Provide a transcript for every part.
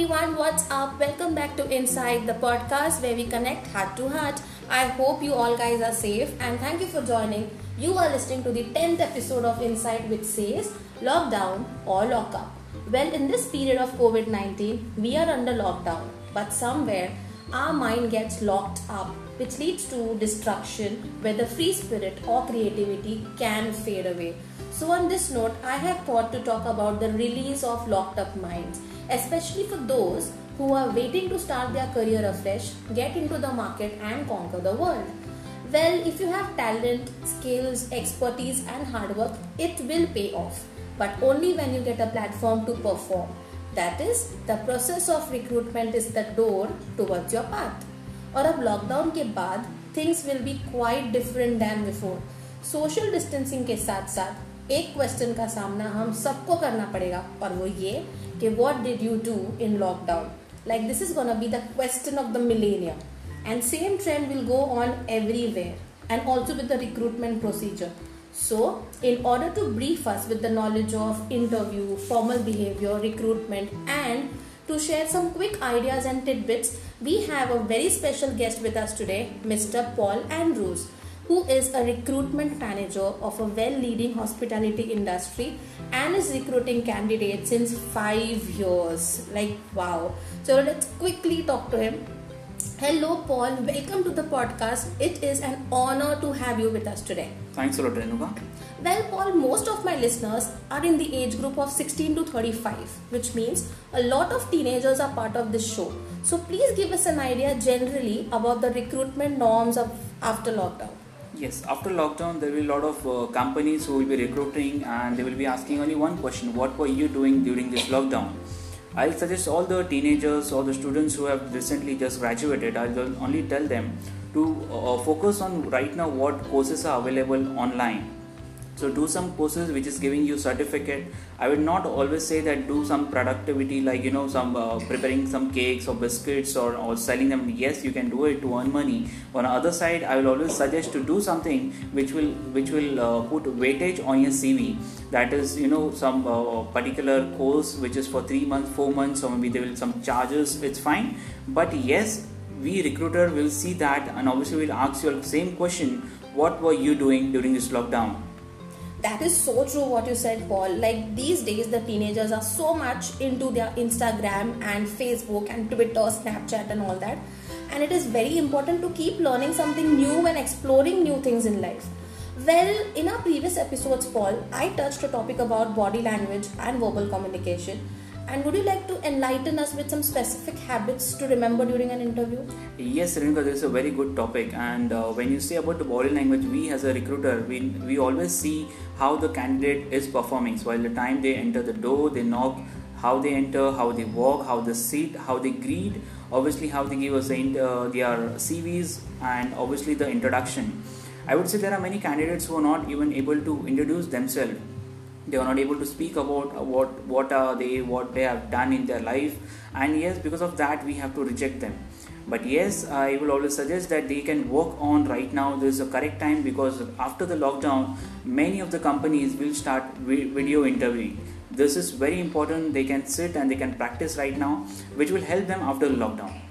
everyone, what's up? Welcome back to Inside the podcast where we connect heart to heart. I hope you all guys are safe and thank you for joining. You are listening to the 10th episode of Inside which says lockdown or lockup. Well, in this period of COVID 19, we are under lockdown, but somewhere our mind gets locked up, which leads to destruction where the free spirit or creativity can fade away. So, on this note, I have thought to talk about the release of locked up minds, especially for those who are waiting to start their career afresh, get into the market, and conquer the world. Well, if you have talent, skills, expertise, and hard work, it will pay off, but only when you get a platform to perform. That is, the process of recruitment is the door towards your path. और अब lockdown के बाद things will be quite different than before social distancing के साथ साथ एक question का सामना हम सबको करना पड़ेगा और वो ये कि what did you do in lockdown like this is gonna be the question of the millennium and same trend will go on everywhere and also with the recruitment procedure So, in order to brief us with the knowledge of interview, formal behavior, recruitment, and to share some quick ideas and tidbits, we have a very special guest with us today, Mr. Paul Andrews, who is a recruitment manager of a well leading hospitality industry and is recruiting candidates since five years. Like, wow. So, let's quickly talk to him. Hello, Paul. Welcome to the podcast. It is an honor to have you with us today. Thanks a lot, Renuka. Well, Paul, most of my listeners are in the age group of 16 to 35, which means a lot of teenagers are part of this show. So, please give us an idea generally about the recruitment norms of after lockdown. Yes, after lockdown, there will be a lot of uh, companies who will be recruiting and they will be asking only one question What were you doing during this lockdown? I'll suggest all the teenagers or the students who have recently just graduated, I'll only tell them to uh, focus on right now what courses are available online so do some courses which is giving you certificate. I would not always say that do some productivity like you know some uh, preparing some cakes or biscuits or, or selling them. Yes you can do it to earn money. On the other side i will always suggest to do something which will which will uh, put weightage on your cv that is you know some uh, particular course which is for 3 months 4 months or maybe there will some charges it's fine. But yes we recruiter will see that and obviously will ask you the same question. What were you doing during this lockdown that is so true what you said paul. Like these days the teenagers are so much into their instagram and facebook and twitter snapchat and all that. And it is very important to keep learning something new and exploring new things in life. Well in our previous episodes paul i touched a topic about body language and verbal communication and would you like to enlighten us with some specific habits to remember during an interview? Yes, Renuka, this is a very good topic. And uh, when you say about the body language, we as a recruiter, we, we always see how the candidate is performing. So, while the time they enter the door, they knock, how they enter, how they walk, how they sit, how they greet, obviously how they give us uh, their CVs, and obviously the introduction. I would say there are many candidates who are not even able to introduce themselves they are not able to speak about uh, what what are they what they have done in their life. And yes because of that we have to reject them. But yes i will always suggest that they can work on right now. This is a correct time because after the lockdown many of the companies will start video interviewing. This is very important. They can sit and they can practice right now which will help them after the lockdown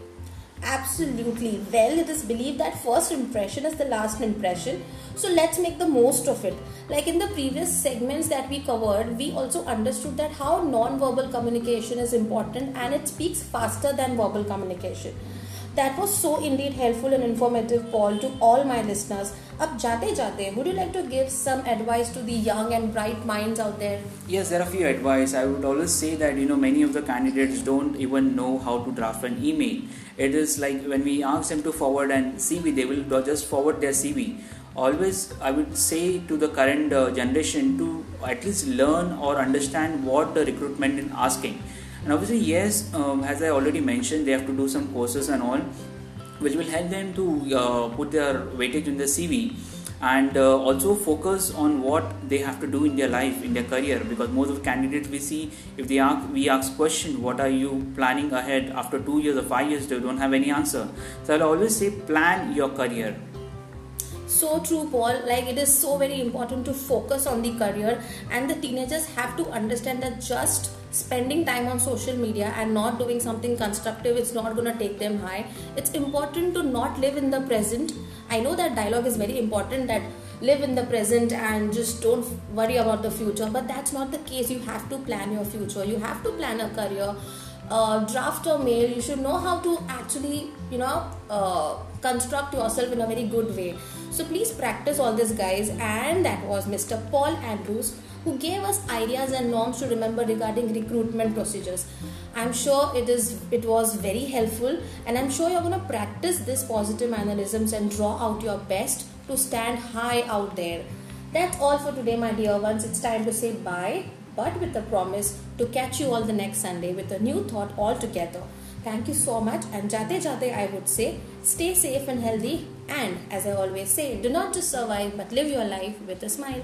Absolutely. Well, it is believed that first impression is the last impression. So let's make the most of it. Like in the previous segments that we covered, we also understood that how non-verbal communication is important and it speaks faster than verbal communication. That was so indeed helpful and informative, Paul, to all my listeners. Up jate jate, would you like to give some advice to the young and bright minds out there? Yes, there are a few advice. I would always say that you know many of the candidates don't even know how to draft an email. It is like when we ask them to forward an CV, they will just forward their CV. Always, I would say to the current uh, generation to at least learn or understand what the recruitment is asking and obviously yes um, as i already mentioned they have to do some courses and all which will help them to uh, put their weightage in the cv and uh, also focus on what they have to do in their life in their career. Because most of the candidates we see if they ask we ask question what are you planning ahead after 2 years or 5 years? They don't have any answer. So i'll always say plan your career. So true paul. Like it is so very important to focus on the career and the teenagers have to understand that just spending time on social media and not doing something constructive it's not going to take them high. It's important to not live in the present. I know that dialogue is very important that live in the present and just don't worry about the future but that's not the case. You have to plan your future. You have to plan a career uh, draft a mail you should know how to actually you know uh, construct yourself in a very good way. So please practice all this guys. And that was mr paul andrews who gave us ideas and norms to remember regarding recruitment procedures. I'm sure it is it was very helpful. And i'm sure you're going to practice this positive mannerisms and draw out your best to stand high out there. That's all for today my dear ones. It's time to say bye but with the promise to catch you all the next sunday with a new thought altogether. Thank you so much. And jate jate i would say stay safe and healthy. And as i always say do not just survive but live your life with a smile